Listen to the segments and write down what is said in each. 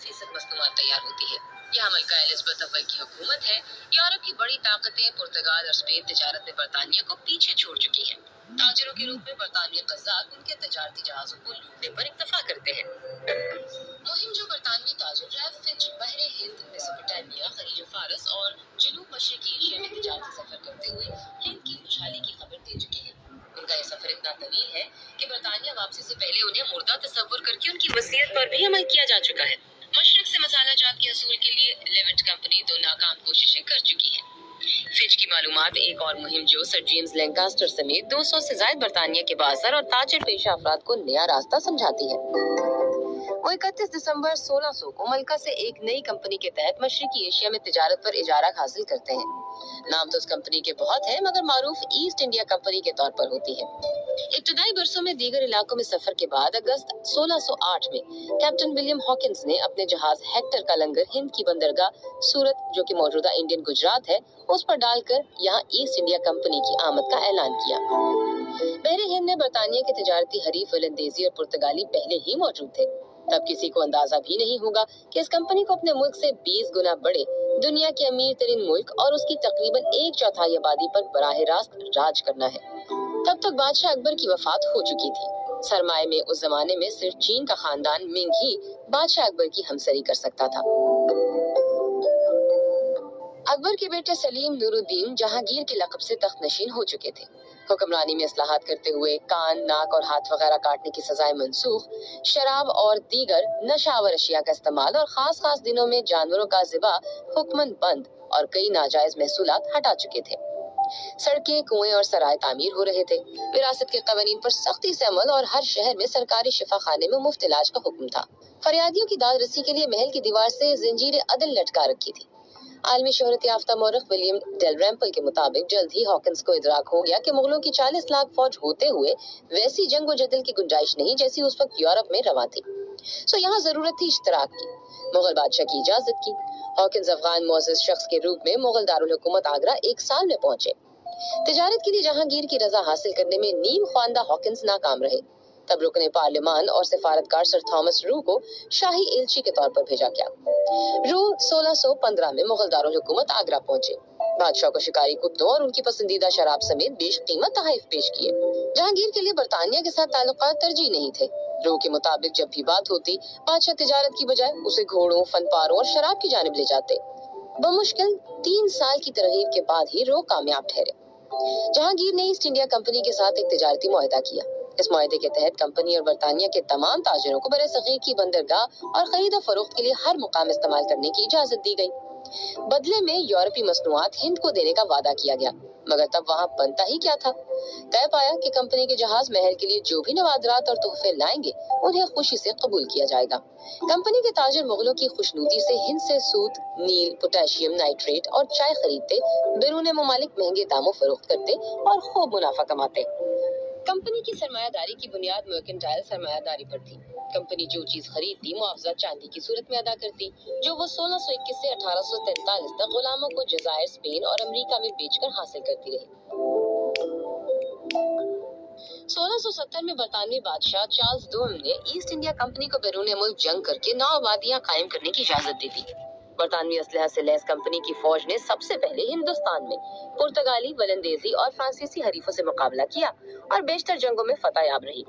فیصد مصنوعات تیار ہوتی ہے۔ یہاں ملکہ الزبتھ اول کی حکومت ہے۔ یورپ کی بڑی طاقتیں پرتگال اور اسپین تجارت میں برطانیہ کو پیچھے چھوڑ چکی ہیں۔ تاجروں کے روپ میں برطانوی قزاق ان کے تجارتی جہازوں کو لوٹنے پر اکتفا کرتے ہیں۔ مہم جو برطانوی تاجر ریف فچ بحر ہند، میسوپوٹیمیا، خلیج فارس اور جنوب مشرقی ایشیا میں تجارتی سفر کرتے ہوئے ہند کی خوشحالی کی خبر دے چکے ہیں۔ ان کا یہ سفر اتنا طویل ہے کہ برطانیہ واپسی سے پہلے انہیں مردہ تصور کر کے ان کی وصیت پر بھی عمل کیا جا چکا ہے۔ مسالہ جات کے حصول کے لیے لیونٹ کمپنی دو ناکام کوششیں کر چکی ہے فچ کی معلومات، ایک اور مہم جو سر جیمز لینکاسٹر سمیت دو سو سے زائد برطانیہ کے باثر اور تاجر پیشہ افراد کو نیا راستہ سمجھاتی ہے۔ وہ اکتیس دسمبر سولہ سو کو ملکہ سے ایک نئی کمپنی کے تحت مشرقی ایشیا میں تجارت پر اجارہ حاصل کرتے ہیں۔ نام تو اس کمپنی کے بہت ہے مگر معروف ایسٹ انڈیا کمپنی کے طور پر ہوتی ہے۔ ابتدائی برسوں میں دیگر علاقوں میں سفر کے بعد اگست سولہ سو آٹھ میں کیپٹن ولیم ہاکنز نے اپنے جہاز ہیکٹر کا لنگر ہند کی بندرگاہ سورت، جو کہ موجودہ انڈین گجرات ہے، اس پر ڈال کر یہاں ایسٹ انڈیا کمپنی کی آمد کا اعلان کیا۔ بحر ہند میں برطانیہ کے تجارتی حریف ولندیزی اور پرتگالی پہلے ہی موجود تھے۔ تب کسی کو اندازہ بھی نہیں ہوگا کہ اس کمپنی کو اپنے ملک سے بیس گنا بڑے، دنیا کے امیر ترین ملک اور اس کی تقریباً ایک چوتھائی آبادی پر براہ راست راج کرنا ہے۔ تب تک بادشاہ اکبر کی وفات ہو چکی تھی۔ سرمایہ میں اس زمانے میں صرف چین کا خاندان منگ ہی بادشاہ اکبر کی ہمسری کر سکتا تھا۔ اکبر کے بیٹے سلیم نور الدین جہانگیر کے لقب سے تخت نشین ہو چکے تھے۔ حکمرانی میں اصلاحات کرتے ہوئے کان، ناک اور ہاتھ وغیرہ کاٹنے کی سزائیں منسوخ، شراب اور دیگر نشاور اشیاء کا استعمال اور خاص خاص دنوں میں جانوروں کا ذبح حکمن بند اور کئی ناجائز محصولات ہٹا چکے تھے۔ سڑکیں، کنویں اور سرائے تعمیر ہو رہے تھے۔ وراثت کے قوانین پر سختی سے عمل اور ہر شہر میں سرکاری شفا خانے میں مفت علاج کا حکم تھا۔ فریادیوں کی داد رسی کے لیے محل کی دیوار سے زنجیر عدل لٹکا رکھی تھی عالمی شہرت یافتہ مورخ ولیم ڈیل ریمپل کے مطابق جلد ہی ہاکنز کو ادراک ہو گیا کہ مغلوں کی چالیس لاکھ فوج ہوتے ہوئے ویسی جنگ و جدل کی گنجائش نہیں جیسی اس وقت یورپ میں رواں تھی۔ سو یہاں ضرورت تھی اشتراک کی۔ مغل بادشاہ کی اجازت کی۔ ہاکنز افغان معزز شخص کے روپ میں مغل دارالحکومت آگرہ ایک سال میں پہنچے۔ تجارت کے لیے جہانگیر کی رضا حاصل کرنے میں نیم خواندہ ہاکنز ناکام رہے۔ تب رکن پارلیمان اور سفارتکار سر تھامس رو کو شاہی ایلچی کے طور پر بھیجا گیا۔ رو سولہ سو پندرہ میں مغل دارالحکومت آگرہ پہنچے۔ بادشاہ کو شکاری کتوں اور ان کی پسندیدہ شراب سمیت بیش قیمت تحائف پیش کیے۔ جہانگیر کے لیے برطانیہ کے ساتھ تعلقات ترجیح نہیں تھے۔ رو کے مطابق جب بھی بات ہوتی، بادشاہ تجارت کی بجائے اسے گھوڑوں فن پاروں اور شراب کی جانب لے جاتے۔ بمشکل تین سال کی ترغیب کے بعد ہی رو کامیاب ٹھہرے۔ جہانگیر نے ایسٹ انڈیا کمپنی کے ساتھ ایک تجارتی معاہدہ کیا۔ اس معاہدے کے تحت کمپنی اور برطانیہ کے تمام تاجروں کو برے صغیر کی بندرگاہ اور خرید و فروخت کے لیے ہر مقام استعمال کرنے کی اجازت دی گئی۔ بدلے میں یورپی مصنوعات ہند کو دینے کا وعدہ کیا گیا، مگر تب وہاں بنتا ہی کیا تھا۔ طے پایا کہ کمپنی کے جہاز محل کے لیے جو بھی نوادرات اور تحفے لائیں گے، انہیں خوشی سے قبول کیا جائے گا۔ کمپنی کے تاجر مغلوں کی خوشنودی سے ہند سے سوت نیل، پوٹیشیم، نائٹریٹ اور چائے خریدتے، بیرون ممالک مہنگے داموں فروخت کرتے اور خوب منافع کماتے۔ کمپنی کی سرمایہ داری کی بنیاد مرکنٹائل سرمایہ داری پر تھی۔ کمپنی جو چیز خریدتی، معاوضہ چاندی کی صورت میں ادا کرتی، جو وہ سولہ سو اکیس سے اٹھارہ سو تینتالیس تک غلاموں کو جزائر اسپین اور امریکہ میں بیچ کر حاصل کرتی رہی۔ سولہ سو ستر میں برطانوی بادشاہ چارلز دوم نے ایسٹ انڈیا کمپنی کو بیرون ملک جنگ کر کے نو آبادیاں قائم کرنے کی اجازت دی۔ تھی برطانوی اسلحہ سے لیس کمپنی کی فوج نے سب سے پہلے ہندوستان میں پرتگالی ولندیزی اور فرانسیسی حریفوں سے مقابلہ کیا اور بیشتر جنگوں میں فتح یاب رہی۔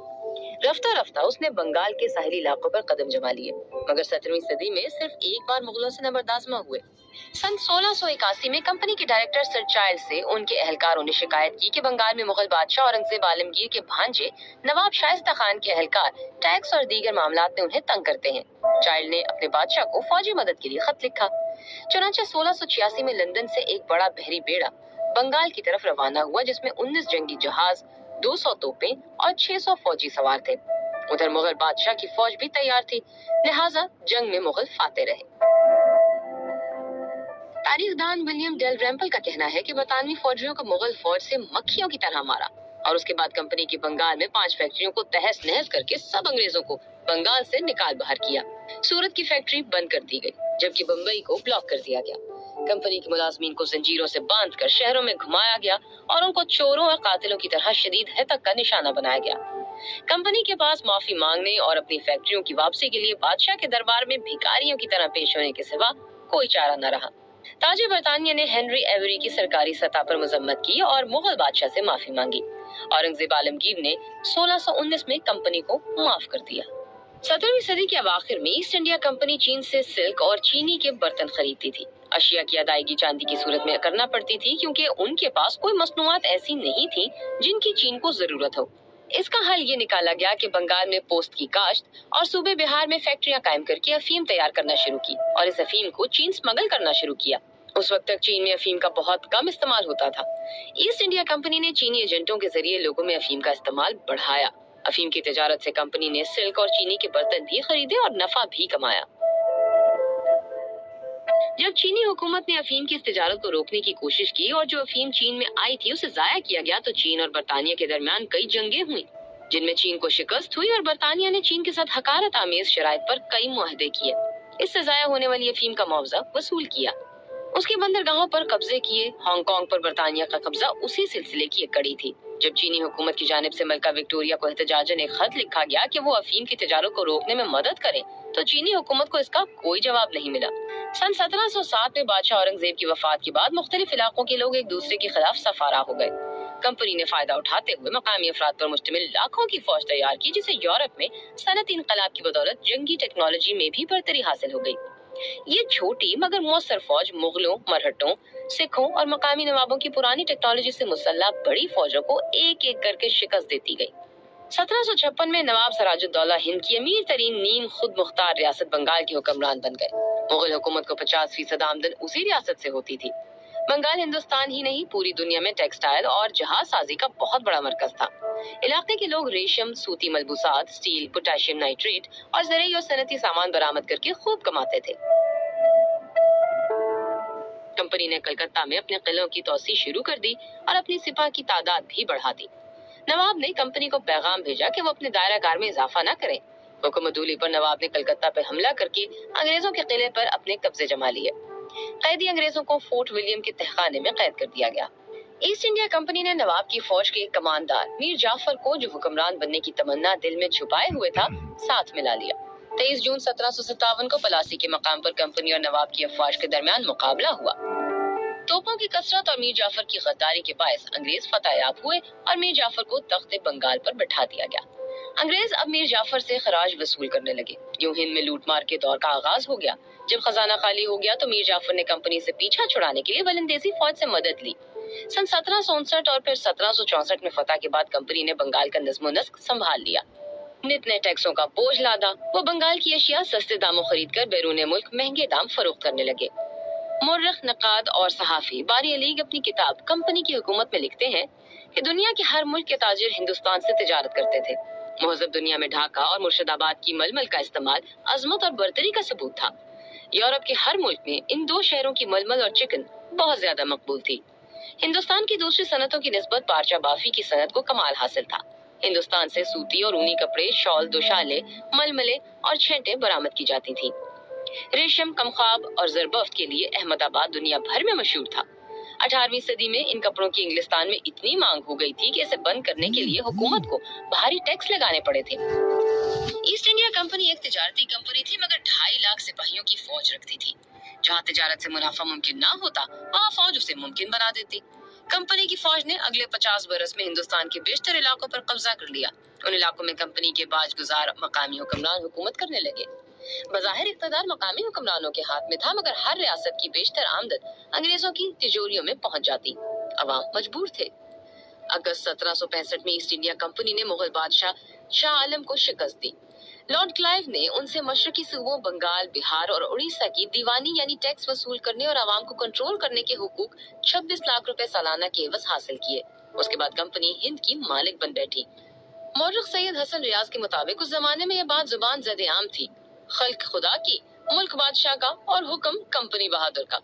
رفتہ رفتہ اس نے بنگال کے ساحلی علاقوں پر قدم جما لیے۔ مگر سترویں صدی میں صرف ایک بار مغلوں سے نبردازمہ ہوئے۔ سن سولہ سو اکاسی میں کمپنی کے ڈائریکٹر سر چائل سے ان کے اہلکاروں نے شکایت کی کہ بنگال میں مغل بادشاہ اورنگزیب عالمگیر کے بھانجے نواب شائستہ خان کے اہلکار ٹیکس اور دیگر معاملات میں انہیں تنگ کرتے ہیں۔ چائل نے اپنے بادشاہ کو فوجی مدد کے لیے خط لکھا۔ چنانچہ سولہ سو چھیاسی میں لندن سے ایک بڑا بحری بیڑا بنگال کی طرف روانہ ہوا، جس میں انیس جنگی جہاز دو سو توپیں اور چھ سو فوجی سوار تھے۔ ادھر مغل بادشاہ کی فوج بھی تیار تھی، لہٰذا جنگ میں مغل فاتح رہے۔ تاریخ دان ولیم ڈیل ریمپل کا کہنا ہے کہ برطانوی فوجیوں کو مغل فوج سے مکھیوں کی طرح مارا اور اس کے بعد کمپنی کی بنگال میں پانچ فیکٹریوں کو تہس نہس کر کے سب انگریزوں کو بنگال سے نکال باہر کیا۔ سورت کی فیکٹری بند کر دی گئی، جبکہ بمبئی کو بلاک کر دیا گیا۔ کمپنی کے ملازمین کو زنجیروں سے باندھ کر شہروں میں گھمایا گیا اور ان کو چوروں اور قاتلوں کی طرح شدید حتک کا نشانہ بنایا گیا۔ کمپنی کے پاس معافی مانگنے اور اپنی فیکٹریوں کی واپسی کے لیے بادشاہ کے دربار میں بھکاریوں کی طرح پیش ہونے کے سوا کوئی چارہ نہ رہا۔ تاج برطانیہ نے ہنری ایوری کی سرکاری سطح پر مذمت کی اور مغل بادشاہ سے معافی مانگی۔ اورنگزیب عالمگیر نے سولہ سو انیس میں کمپنی کو معاف کر دیا۔ سترہویں صدی کے اواخر میں ایسٹ انڈیا کمپنی چین سے سلک اور چینی کے برتن خریدتی تھی۔ اشیاء کی ادائیگی چاندی کی صورت میں کرنا پڑتی تھی کیونکہ ان کے پاس کوئی مصنوعات ایسی نہیں تھی جن کی چین کو ضرورت ہو۔ اس کا حل یہ نکالا گیا کہ بنگال میں پوسٹ کی کاشت اور صوبے بہار میں فیکٹریاں قائم کر کے افیم تیار کرنا شروع کی اور اس افیم کو چین سمگل کرنا شروع کیا۔ اس وقت تک چین میں افیم کا بہت کم استعمال ہوتا تھا۔ ایسٹ انڈیا کمپنی نے چینی ایجنٹوں کے ذریعے لوگوں میں افیم کا استعمال بڑھایا۔ افیم کی تجارت سے کمپنی نے سلک اور چینی کے برتن بھی خریدے اور نفع بھی کمایا۔ جب چینی حکومت نے افیم کی اس تجارت کو روکنے کی کوشش کی اور جو افیم چین میں آئی تھی، اسے ضائع کیا گیا تو چین اور برطانیہ کے درمیان کئی جنگیں ہوئی جن میں چین کو شکست ہوئی اور برطانیہ نے چین کے ساتھ حکارت آمیز شرائط پر کئی معاہدے کیے۔ اس سے ضائع ہونے والی افیم کا معاوضہ وصول کیا۔ اس کے بندرگاہوں پر قبضے کیے، ہانگ کانگ پر برطانیہ کا قبضہ اسی سلسلے کی ایک کڑی تھی۔ جب چینی حکومت کی جانب سے ملکہ وکٹوریا کو احتجاجن ایک خط لکھا گیا کہ وہ افیم کی تجارت کو روکنے میں مدد کرے، تو چینی حکومت کو اس کا کوئی جواب نہیں ملا۔ سن سترہ سو سات میں بادشاہ اورنگزیب کی وفات کے بعد مختلف علاقوں کے لوگ ایک دوسرے کے خلاف سفارا ہو گئے۔ کمپنی نے فائدہ اٹھاتے ہوئے مقامی افراد پر مشتمل لاکھوں کی فوج تیار کی، جسے یورپ میں صنعتی انقلاب کی بدولت جنگی ٹیکنالوجی میں بھی برتری حاصل ہو گئی۔ یہ چھوٹی مگر مؤثر فوج مغلوں، مرہٹوں، سکھوں اور مقامی نوابوں کی پرانی ٹیکنالوجی سے مسلح بڑی فوجوں کو ایک ایک کر کے شکست دیتی گئی۔ سترہ سو چھپن میں نواب سراج الدولہ ہند کی امیر ترین نیم خود مختار ریاست بنگال کے حکمران بن گئے۔ مغل حکومت کو پچاس فیصد آمدن اسی ریاست سے ہوتی تھی۔ بنگال، ہندوستان ہی نہیں، پوری دنیا میں ٹیکسٹائل اور جہاز سازی کا بہت بڑا مرکز تھا۔ علاقے کے لوگ ریشم، سوتی ملبوسات اسٹیل پوٹاشیم نائٹریٹ اور زرعی اور صنعتی سامان برآمد کر کے خوب کماتے تھے۔ کمپنی نے کلکتہ میں اپنے قلعوں کی توسیع شروع کر دی اور اپنی سپاہ کی تعداد بھی بڑھا دی۔ نواب نے کمپنی کو پیغام بھیجا کہ وہ اپنے دائرہ کار میں اضافہ نہ کرے۔ حکومت پر نواب نے کلکتہ پہ حملہ کر کے انگریزوں کے قلعے پر اپنے قبضے جما لیے۔ قیدی انگریزوں کو فورٹ ولیم کے تہخانے میں قید کر دیا گیا۔ ایسٹ انڈیا کمپنی نے نواب کی فوج کے کماندار میر جعفر کو جو حکمران بننے کی تمنا دل میں چھپائے ہوئے تھا، ساتھ ملا لیا۔ تیئیس جون سترہ سو ستاون کو پلاسی کے مقام پر کمپنی اور نواب کی افواج کے درمیان مقابلہ ہوا۔ توپوں کی کثرت اور میر جعفر کی غداری کے باعث انگریز فتح یاب ہوئے اور میر جعفر کو تخت بنگال پر بٹھا دیا گیا۔ انگریز اب میر جعفر سے خراج وصول کرنے لگے۔ یوں ہند میں لوٹ مار کے دور کا آغاز ہو گیا۔ جب خزانہ خالی ہو گیا تو میر جعفر نے کمپنی سے پیچھا چھڑانے کے لیے ولندیزی فوج سے مدد لی۔ سن سترہ سو انسٹھ اور پھر سترہ سو چونسٹھ میں فتح کے بعد کمپنی نے بنگال کا نظم و نسق سنبھال لیا۔ نت نئے ٹیکسوں کا بوجھ لادا، وہ بنگال کی اشیاء سستے داموں خرید کر بیرون ملک مہنگے دام فروخت کرنے لگے۔ مورخ، نقاد اور صحافی باری علیگ اپنی کتاب کمپنی کی حکومت میں لکھتے ہیں کہ دنیا کے ہر ملک کے تاجر ہندوستان سے تجارت کرتے تھے۔ مہذب دنیا میں ڈھاکہ اور مرشد آباد کی مل مل کا استعمال عظمت اور برتری کا ثبوت تھا۔ یورپ کے ہر ملک میں ان دو شہروں کی مل مل اور چکن بہت زیادہ مقبول تھی۔ ہندوستان کی دوسری صنعتوں کی نسبت پارچا بافی کی صنعت کو کمال حاصل تھا۔ ہندوستان سے سوتی اور اونی کپڑے، شال، دوشالے مل ملے اور چھینٹے برآمد کی جاتی تھی ریشم، کمخواب اور زربفت کے لیے احمد آباد دنیا بھر میں مشہور تھا۔ اٹھارہویں صدی میں ان کپڑوں کی انگلستان میں اتنی مانگ ہو گئی تھی کہ اسے بند کرنے کے لیے حکومت کو بھاری ٹیکس لگانے پڑے تھے۔ ایسٹ انڈیا کمپنی ایک تجارتی کمپنی تھی، مگر ڈھائی لاکھ سپاہیوں کی فوج رکھتی تھی۔ جہاں تجارت سے منافع ممکن نہ ہوتا، وہاں فوج اسے ممکن بنا دیتی۔ کمپنی کی فوج نے اگلے پچاس برس میں ہندوستان کے بیشتر علاقوں پر قبضہ کر لیا۔ ان علاقوں میں کمپنی کے باج گزار مقامی حکمران حکومت کرنے لگے۔ بظاہر اقتدار مقامی حکمرانوں کے ہاتھ میں تھا، مگر ہر ریاست کی بیشتر آمدن انگریزوں کی تجوریوں میں پہنچ جاتی۔ عوام مجبور تھے۔ اگست سترہ سو پینسٹھ میں ایسٹ انڈیا کمپنی نے مغل بادشاہ شاہ عالم کو شکست دی۔ لارڈ کلائیو نے ان سے مشرقی صوبوں، بنگال، بہار اور اڑیسہ کی دیوانی یعنی ٹیکس وصول کرنے اور عوام کو کنٹرول کرنے کے حقوق چھبیس لاکھ روپے سالانہ کے عوض حاصل کیے۔ اس کے بعد کمپنی ہند کی مالک بن بیٹھی۔ مورخ سید حسن ریاض کے مطابق، اس زمانے میں یہ بات زبان زد عام تھی۔ خلق خدا کی، ملک بادشاہ کا اور حکم کمپنی بہادر کا۔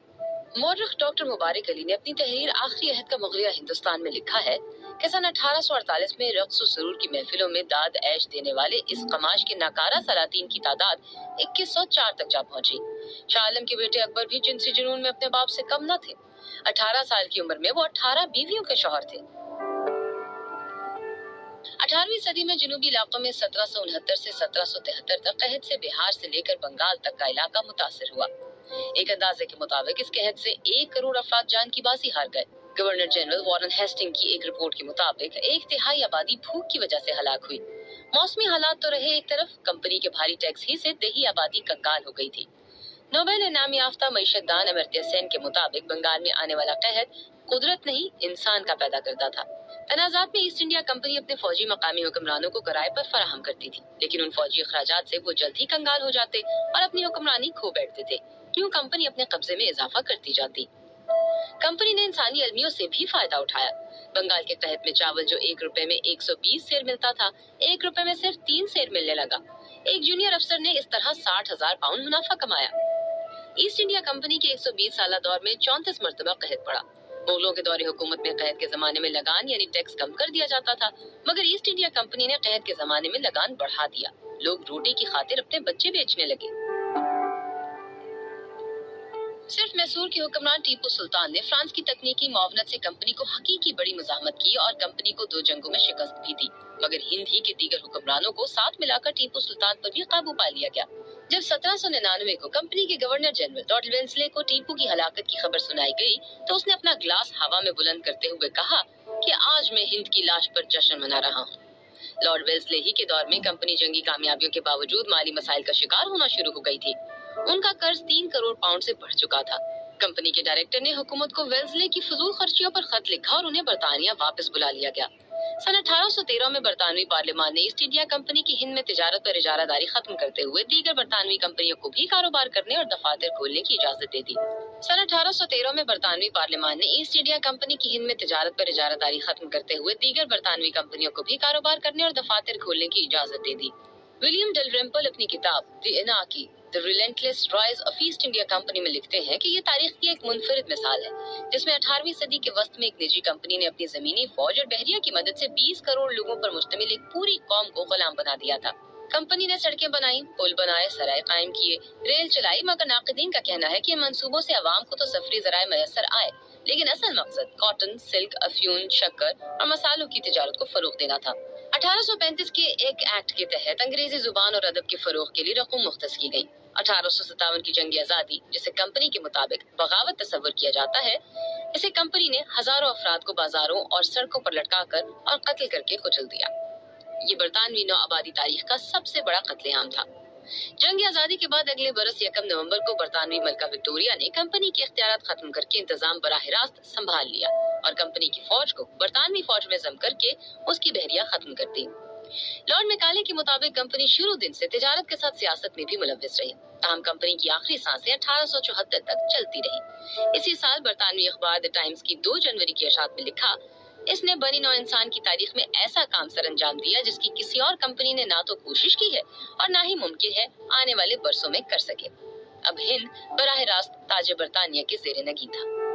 مورخ ڈاکٹر مبارک علی نے اپنی تحریر آخری عہد کا مغلیہ ہندوستان میں لکھا ہے کہ سن اٹھارہ سو اڑتالیس میں رقص و سرور کی محفلوں میں داد ایش دینے والے اس قماش کے ناکارہ سلاطین کی تعداد اکیس سو چار تک جا پہنچی۔ شاہ عالم کے بیٹے اکبر بھی جنسی جنون میں اپنے باپ سے کم نہ تھے۔ اٹھارہ سال کی عمر میں وہ اٹھارہ بیویوں کے شوہر تھے۔ اٹھارہویں صدی میں جنوبی علاقوں میں سترہ سو انہتر سے سترہ سو تہتر تک قحط سے بہار سے لے کر بنگال تک کا علاقہ متاثر ہوا۔ ایک اندازے کے مطابق اس قحط سے ایک کروڑ افراد جان کی بازی ہار گئے۔ گورنر جنرل وارن ہیسٹنگ کی ایک رپورٹ کے مطابق ایک تہائی آبادی بھوک کی وجہ سے ہلاک ہوئی۔ موسمی حالات تو رہے ایک طرف، کمپنی کے بھاری ٹیکس ہی سے دیہی آبادی کنگال ہو گئی تھی۔ نوبل انعام یافتہ معیشت دان امرتیہ سین کے مطابق بنگال میں آنے والا قحط قدرت نہیں، انسان کا پیدا کرتا تھا۔ تنازعات میں ایسٹ انڈیا کمپنی اپنے فوجی مقامی حکمرانوں کو کرائے پر فراہم کرتی تھی، لیکن ان فوجی اخراجات سے وہ جلد ہی کنگال ہو جاتے اور اپنی حکمرانی کھو بیٹھتے تھے۔ کیوں کمپنی اپنے قبضے میں اضافہ کرتی جاتی۔ کمپنی نے انسانی المیوں سے بھی فائدہ اٹھایا۔ بنگال کے تحت میں چاول جو ایک روپے میں ایک سو بیس سیر ملتا تھا، ایک روپے میں صرف تین سیر ملنے لگا۔ ایک جونیئر افسر نے اس طرح ساٹھ ہزار پاؤنڈ منافع کمایا۔ ایسٹ انڈیا کمپنی کے ایک سو بیس سالہ دور میں چونتیس مرتبہ قحط پڑا۔ مغلوں کے دور حکومت میں قحط کے زمانے میں لگان یعنی ٹیکس کم کر دیا جاتا تھا، مگر ایسٹ انڈیا کمپنی نے قحط کے زمانے میں لگان بڑھا دیا۔ لوگ روٹی کی خاطر اپنے بچے بیچنے لگے۔ صرف میسور کے حکمران ٹیپو سلطان نے فرانس کی تکنیکی معاونت سے کمپنی کو حقیقی بڑی مزاحمت کی اور کمپنی کو دو جنگوں میں شکست بھی دی۔ مگر ہند ہی کے دیگر حکمرانوں کو ساتھ ملا کر ٹیپو سلطان پر بھی قابو پا لیا گیا۔ جب سترہ سو ننانوے کو کمپنی کے گورنر جنرل ڈاٹ وینسلے کو ٹیپو کی ہلاکت کی خبر سنائی گئی، تو اس نے اپنا گلاس ہوا میں بلند کرتے ہوئے کہا کہ آج میں ہند کی لاش پر جشن منا رہا ہوں۔ لارڈ ویلسلے ہی کے دور میں کمپنی جنگی کامیابیوں کے باوجود مالی مسائل کا شکار ہونا شروع ہو گئی تھی۔ ان کا قرض تین کروڑ پاؤنڈ سے بڑھ چکا تھا۔ کمپنی کے ڈائریکٹر نے حکومت کو ویلزلے کی فضول خرچیوں پر خط لکھا اور انہیں برطانیہ واپس بلا لیا گیا۔ سن اٹھارہ سو تیرہ میں برطانوی پارلیمان نے ایسٹ انڈیا کمپنی کی ہند میں تجارت پر اجارہ داری ختم کرتے ہوئے دیگر برطانوی کمپنیوں کو بھی کاروبار کرنے اور دفاتر کھولنے کی اجازت دے دی۔ سن اٹھارہ سو تیرہ میں برطانوی پارلیمان نے ایسٹ انڈیا کمپنی کی ہند میں تجارت پر اجارہ داری ختم کرتے ہوئے دیگر برطانوی کمپنیوں کو بھی کاروبار کرنے اور دفاتر کھولنے کی اجازت دے دی۔ ولیم ڈیل ریمپل اپنی کتاب the اناکی the relentless rise of East India Company میں لکھتے ہیں کہ یہ تاریخ کی ایک منفرد مثال ہے، جس میں اٹھارہویں صدی کے وسط میں ایک نجی کمپنی نے اپنی زمینی فوج اور بحریہ کی مدد سے بیس کروڑ لوگوں پر مشتمل ایک پوری قوم کو غلام بنا دیا تھا۔ کمپنی نے سڑکیں بنائی پل بنائے، سرائے قائم کیے، ریل چلائی، مگر ناقدین کا کہنا ہے کہ ان منصوبوں سے عوام کو تو سفری ذرائع میسر آئے، لیکن اصل مقصد کاٹن، سلک، افیون، شکر اور مسالوں کی تجارت کو فروغ دینا تھا۔ اٹھارہ سو پینتیس کے ایک ایکٹ کے تحت انگریزی زبان اور ادب کے فروغ کے لیے رقم مختص کی گئی اٹھارہ سو ستاون کی جنگ آزادی، جسے کمپنی کے مطابق بغاوت تصور کیا جاتا ہے، اسے کمپنی نے ہزاروں افراد کو بازاروں اور سڑکوں پر لٹکا کر اور قتل کر کے کچل دیا۔ یہ برطانوی نو آبادی تاریخ کا سب سے بڑا قتل عام تھا۔ جنگ آزادی کے بعد اگلے برس یکم نومبر کو برطانوی ملکہ وکٹوریا نے کمپنی کے اختیارات ختم کر کے انتظام براہ راست سنبھال لیا اور کمپنی کی فوج کو برطانوی فوج میں ضم کر کے اس کی بحریہ ختم کر دی۔ لارڈ میکالے کے مطابق کمپنی شروع دن سے تجارت کے ساتھ سیاست میں بھی ملوث رہی۔ تاہم کمپنی کی آخری سانسیں اٹھارہ سو چوہتر تک چلتی رہی اسی سال برطانوی اخبار دا ٹائمز کی دو جنوری کی اشاعت میں لکھا، اس نے بنی نو انسان کی تاریخ میں ایسا کام سر انجام دیا جس کی کسی اور کمپنی نے نہ تو کوشش کی ہے اور نہ ہی ممکن ہے آنے والے برسوں میں کر سکے۔ اب ہند براہ راست تاج برطانیہ کے زیر نگی تھا۔